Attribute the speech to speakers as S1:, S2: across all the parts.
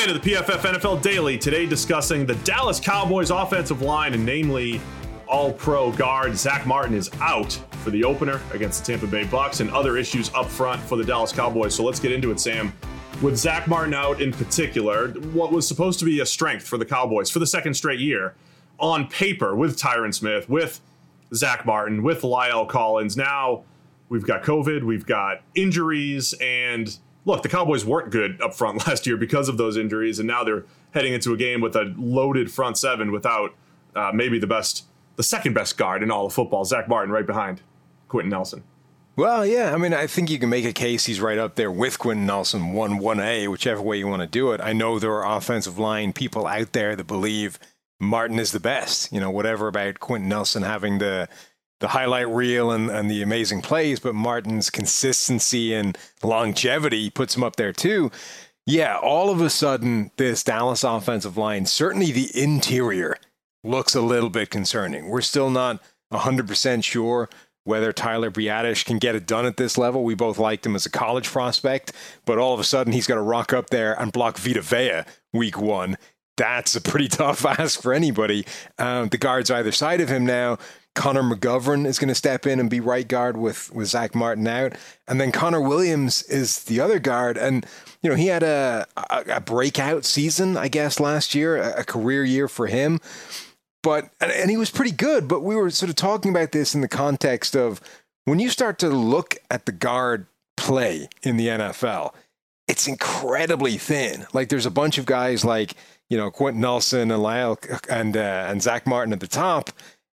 S1: Into the PFF NFL Daily. Today, discussing the Dallas Cowboys offensive line, and namely all pro guard Zach Martin is out for the opener against the Tampa Bay Bucks and other issues up front for the Dallas Cowboys. So let's get into it, Sam. With Zach Martin out in particular, what was supposed to be a strength for the Cowboys for the second straight year on paper with Tyron Smith, with Zach Martin, with La'el Collins. Now we've got COVID, we've got injuries, and look, the Cowboys weren't good up front last year because of those injuries, and now they're heading into a game with a loaded front seven without uh, maybe the best, the second best guard in all of football, Zach Martin, right behind Quenton Nelson.
S2: Well, yeah, I mean, I think you can make a case he's right up there with Quenton Nelson, 1 1A, whichever way you want to do it. I know there are offensive line people out there that believe Martin is the best. You know, whatever about Quenton Nelson having the the highlight reel and, and the amazing plays, but Martin's consistency and longevity puts him up there too. Yeah, all of a sudden, this Dallas offensive line, certainly the interior, looks a little bit concerning. We're still not 100% sure whether Tyler Biadasz can get it done at this level. We both liked him as a college prospect, but all of a sudden he's got to rock up there and block Vita Vea week one. That's a pretty tough ask for anybody. Um, the guards either side of him now Connor McGovern is going to step in and be right guard with with Zach Martin out, and then Connor Williams is the other guard. And you know he had a a, a breakout season, I guess, last year, a, a career year for him. But and, and he was pretty good. But we were sort of talking about this in the context of when you start to look at the guard play in the NFL, it's incredibly thin. Like there's a bunch of guys like you know Quenton Nelson and Lyle and uh, and Zach Martin at the top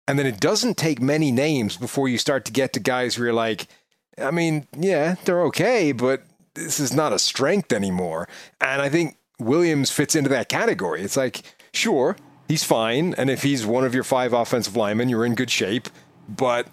S2: and then it doesn't take many names before you start to get to guys where you're like, I mean, yeah, they're okay, but this is not a strength anymore. And I think Williams fits into that category. It's like, sure, he's fine. And if he's one of your five offensive linemen, you're in good shape. But,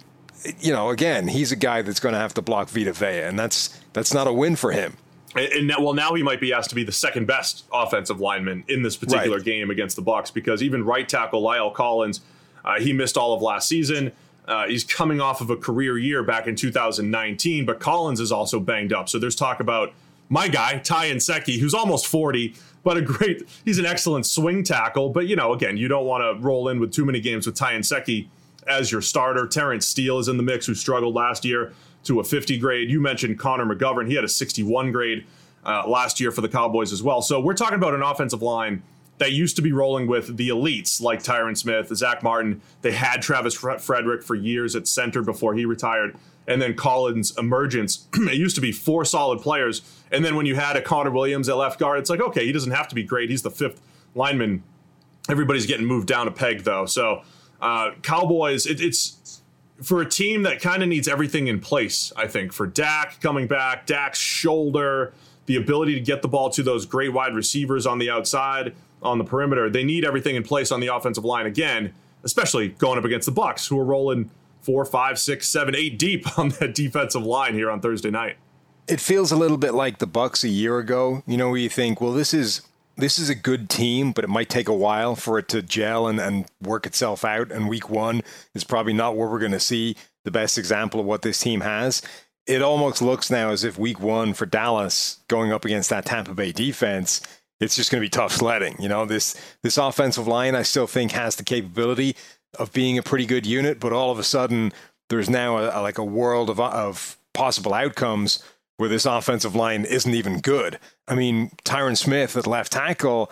S2: you know, again, he's a guy that's going to have to block Vita Vea, and that's that's not a win for him.
S1: And now, well, now he might be asked to be the second best offensive lineman in this particular right. game against the Bucks because even right tackle La'el Collins – uh, he missed all of last season. Uh, he's coming off of a career year back in 2019, but Collins is also banged up. So there's talk about my guy, Ty Nsekhe, who's almost 40, but a great, he's an excellent swing tackle. But, you know, again, you don't want to roll in with too many games with Ty Nsekhe as your starter. Terence Steele is in the mix, who struggled last year to a 50 grade. You mentioned Connor McGovern. He had a 61 grade uh, last year for the Cowboys as well. So we're talking about an offensive line that used to be rolling with the elites like Tyron Smith, Zach Martin. They had Travis Frederick for years at center before he retired. And then Collins' emergence. it used to be four solid players. And then when you had a Connor Williams at left guard, it's like, okay, he doesn't have to be great. He's the fifth lineman. Everybody's getting moved down a peg, though. So, uh, Cowboys, it, it's for a team that kind of needs everything in place, I think, for Dak coming back, Dak's shoulder, the ability to get the ball to those great wide receivers on the outside on the perimeter. They need everything in place on the offensive line again, especially going up against the Bucks, who are rolling four, five, six, seven, eight deep on that defensive line here on Thursday night.
S2: It feels a little bit like the Bucks a year ago. You know, where you think, well, this is this is a good team, but it might take a while for it to gel and, and work itself out. And week one is probably not where we're going to see the best example of what this team has. It almost looks now as if week one for Dallas going up against that Tampa Bay defense it's just going to be tough sledding. You know, this this offensive line I still think has the capability of being a pretty good unit, but all of a sudden there's now a, a, like a world of of possible outcomes where this offensive line isn't even good. I mean, Tyron Smith at left tackle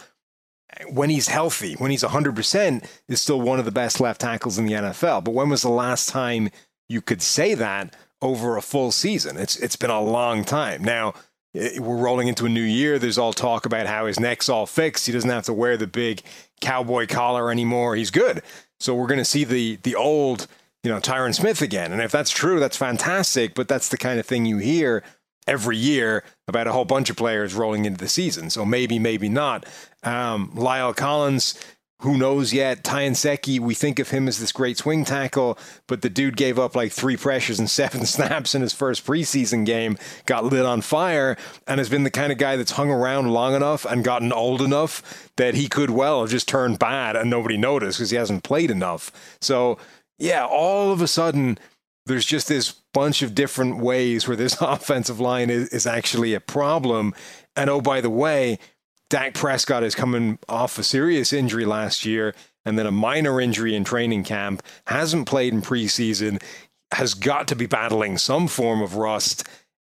S2: when he's healthy, when he's 100%, is still one of the best left tackles in the NFL. But when was the last time you could say that over a full season? It's it's been a long time. Now, Eh, we're rolling into a new year. There's all talk about how his neck's all fixed. He doesn't have to wear the big cowboy collar anymore. He's good. So we're going to see the the old, you know, Tyron Smith again. And if that's true, that's fantastic. But that's the kind of thing you hear every year about a whole bunch of players rolling into the season. So maybe, maybe not. Um, La'el Collins who knows yet? Ty Nsekhe, we think of him as this great swing tackle, but the dude gave up like three pressures and seven snaps in his first preseason game, got lit on fire, and has been the kind of guy that's hung around long enough and gotten old enough that he could well have just turned bad and nobody noticed because he hasn't played enough. So, yeah, all of a sudden, there's just this bunch of different ways where this offensive line is, is actually a problem. And oh, by the way, Dak Prescott is coming off a serious injury last year and then a minor injury in training camp, hasn't played in preseason, has got to be battling some form of rust.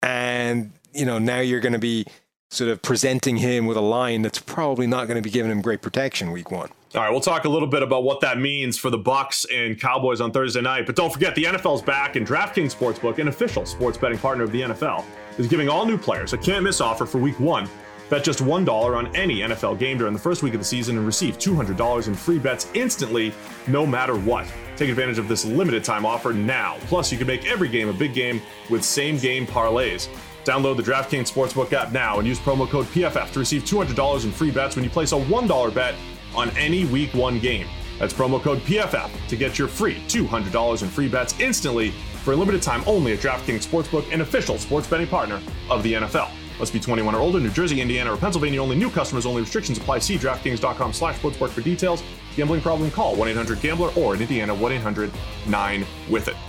S2: And, you know, now you're going to be sort of presenting him with a line that's probably not going to be giving him great protection week one.
S1: All right, we'll talk a little bit about what that means for the Bucks and Cowboys on Thursday night. But don't forget, the NFL's back, and DraftKings Sportsbook, an official sports betting partner of the NFL, is giving all new players a can't-miss offer for Week One. Bet just $1 on any NFL game during the first week of the season and receive $200 in free bets instantly, no matter what. Take advantage of this limited time offer now. Plus, you can make every game a big game with same game parlays. Download the DraftKings Sportsbook app now and use promo code PFF to receive $200 in free bets when you place a $1 bet on any Week 1 game. That's promo code PFF to get your free $200 in free bets instantly for a limited time only at DraftKings Sportsbook, an official sports betting partner of the NFL. Must be 21 or older. New Jersey, Indiana, or Pennsylvania only. New customers only. Restrictions apply. See DraftKings.com slash sportsbook for details. Gambling problem? Call 1-800-GAMBLER or in Indiana 1-800-9-WITH-IT.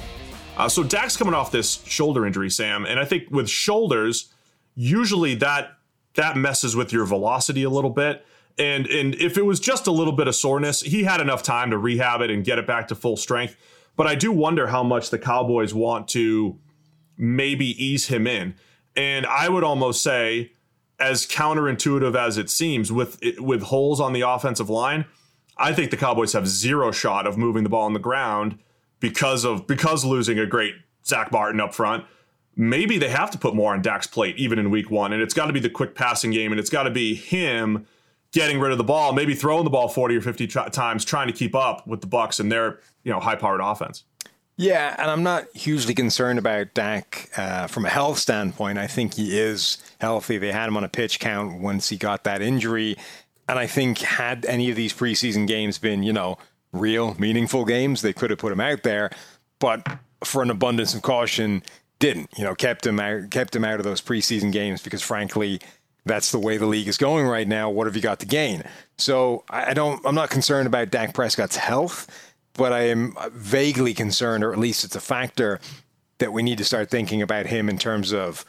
S1: Uh, so Dak's coming off this shoulder injury, Sam, and I think with shoulders, usually that that messes with your velocity a little bit. And and if it was just a little bit of soreness, he had enough time to rehab it and get it back to full strength. But I do wonder how much the Cowboys want to maybe ease him in. And I would almost say, as counterintuitive as it seems, with with holes on the offensive line, I think the Cowboys have zero shot of moving the ball on the ground because of because losing a great Zach Martin up front. Maybe they have to put more on Dak's plate even in week one, and it's got to be the quick passing game, and it's got to be him getting rid of the ball, maybe throwing the ball 40 or 50 times, trying to keep up with the Bucks and their you know high powered offense.
S2: Yeah, and I'm not hugely concerned about Dak uh, from a health standpoint. I think he is healthy. They had him on a pitch count once he got that injury. And I think had any of these preseason games been, you know, real, meaningful games, they could have put him out there. But for an abundance of caution, didn't. You know, kept him out, kept him out of those preseason games because, frankly, that's the way the league is going right now. What have you got to gain? So I don't. I'm not concerned about Dak Prescott's health, but I am vaguely concerned, or at least it's a factor that we need to start thinking about him in terms of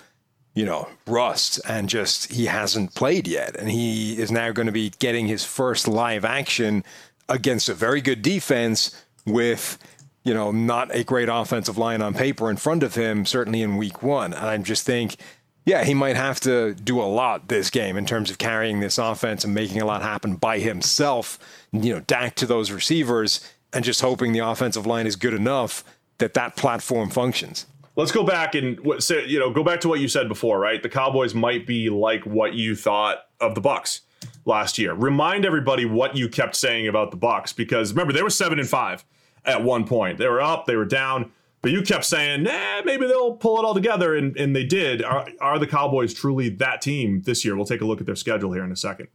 S2: you know, rust and just he hasn't played yet. And he is now going to be getting his first live action against a very good defense with, you know, not a great offensive line on paper in front of him, certainly in week one. And I just think, yeah, he might have to do a lot this game in terms of carrying this offense and making a lot happen by himself, you know, Dak to those receivers and just hoping the offensive line is good enough that that platform functions.
S1: Let's go back and you know, go back to what you said before, right? The Cowboys might be like what you thought of the Bucs last year. Remind everybody what you kept saying about the Bucks because remember they were 7 and 5 at one point. They were up, they were down, but you kept saying, "Nah, maybe they'll pull it all together." And and they did. Are, are the Cowboys truly that team this year? We'll take a look at their schedule here in a second.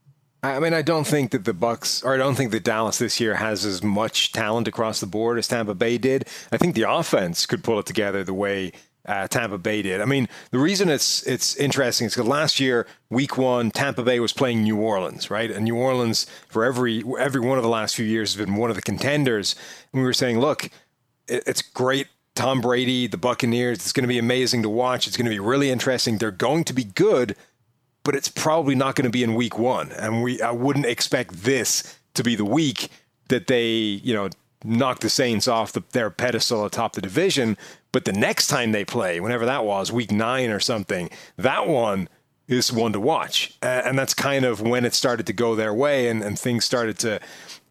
S2: I mean, I don't think that the Bucks, or I don't think that Dallas this year has as much talent across the board as Tampa Bay did. I think the offense could pull it together the way uh, Tampa Bay did. I mean, the reason it's it's interesting is because last year, Week One, Tampa Bay was playing New Orleans, right? And New Orleans, for every every one of the last few years, has been one of the contenders. And we were saying, look, it, it's great. Tom Brady, the Buccaneers, it's going to be amazing to watch. It's going to be really interesting. They're going to be good, but it's probably not going to be in Week One. And we I wouldn't expect this to be the week that they, you know, knock the Saints off the, their pedestal atop the division. But the next time they play, whenever that was, week nine or something, that one is one to watch. and that's kind of when it started to go their way and, and things started to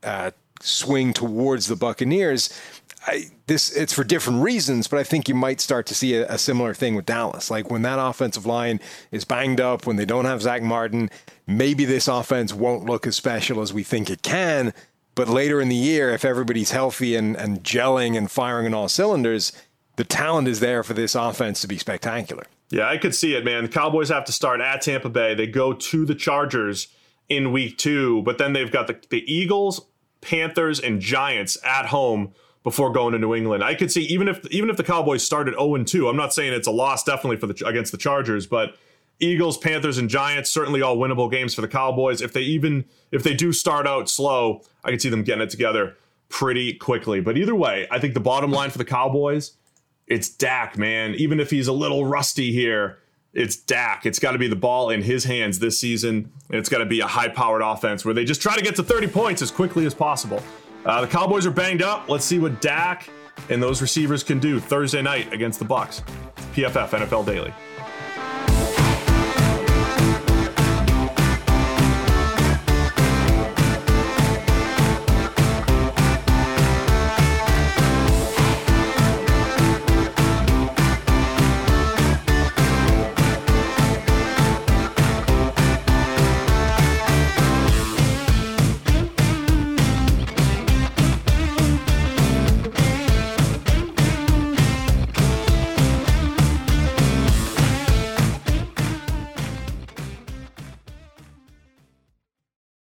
S2: uh, swing towards the Buccaneers. I, this it's for different reasons, but I think you might start to see a, a, similar thing with Dallas. Like when that offensive line is banged up, when they don't have Zach Martin, maybe this offense won't look as special as we think it can. But later in the year, if everybody's healthy and, and gelling and firing on all cylinders, the talent is there for this offense to be spectacular.
S1: Yeah, I could see it, man. The Cowboys have to start at Tampa Bay. They go to the Chargers in week two, but then they've got the, the Eagles, Panthers, and Giants at home before going to New England. I could see even if even if the Cowboys started 0 2, I'm not saying it's a loss definitely for the against the Chargers, but Eagles, Panthers, and Giants certainly all winnable games for the Cowboys. If they even if they do start out slow, I can see them getting it together pretty quickly. But either way, I think the bottom line for the Cowboys it's Dak, man. Even if he's a little rusty here, it's Dak. It's got to be the ball in his hands this season, and it's got to be a high-powered offense where they just try to get to 30 points as quickly as possible. Uh, the Cowboys are banged up. Let's see what Dak and those receivers can do Thursday night against the Bucks. PFF NFL Daily.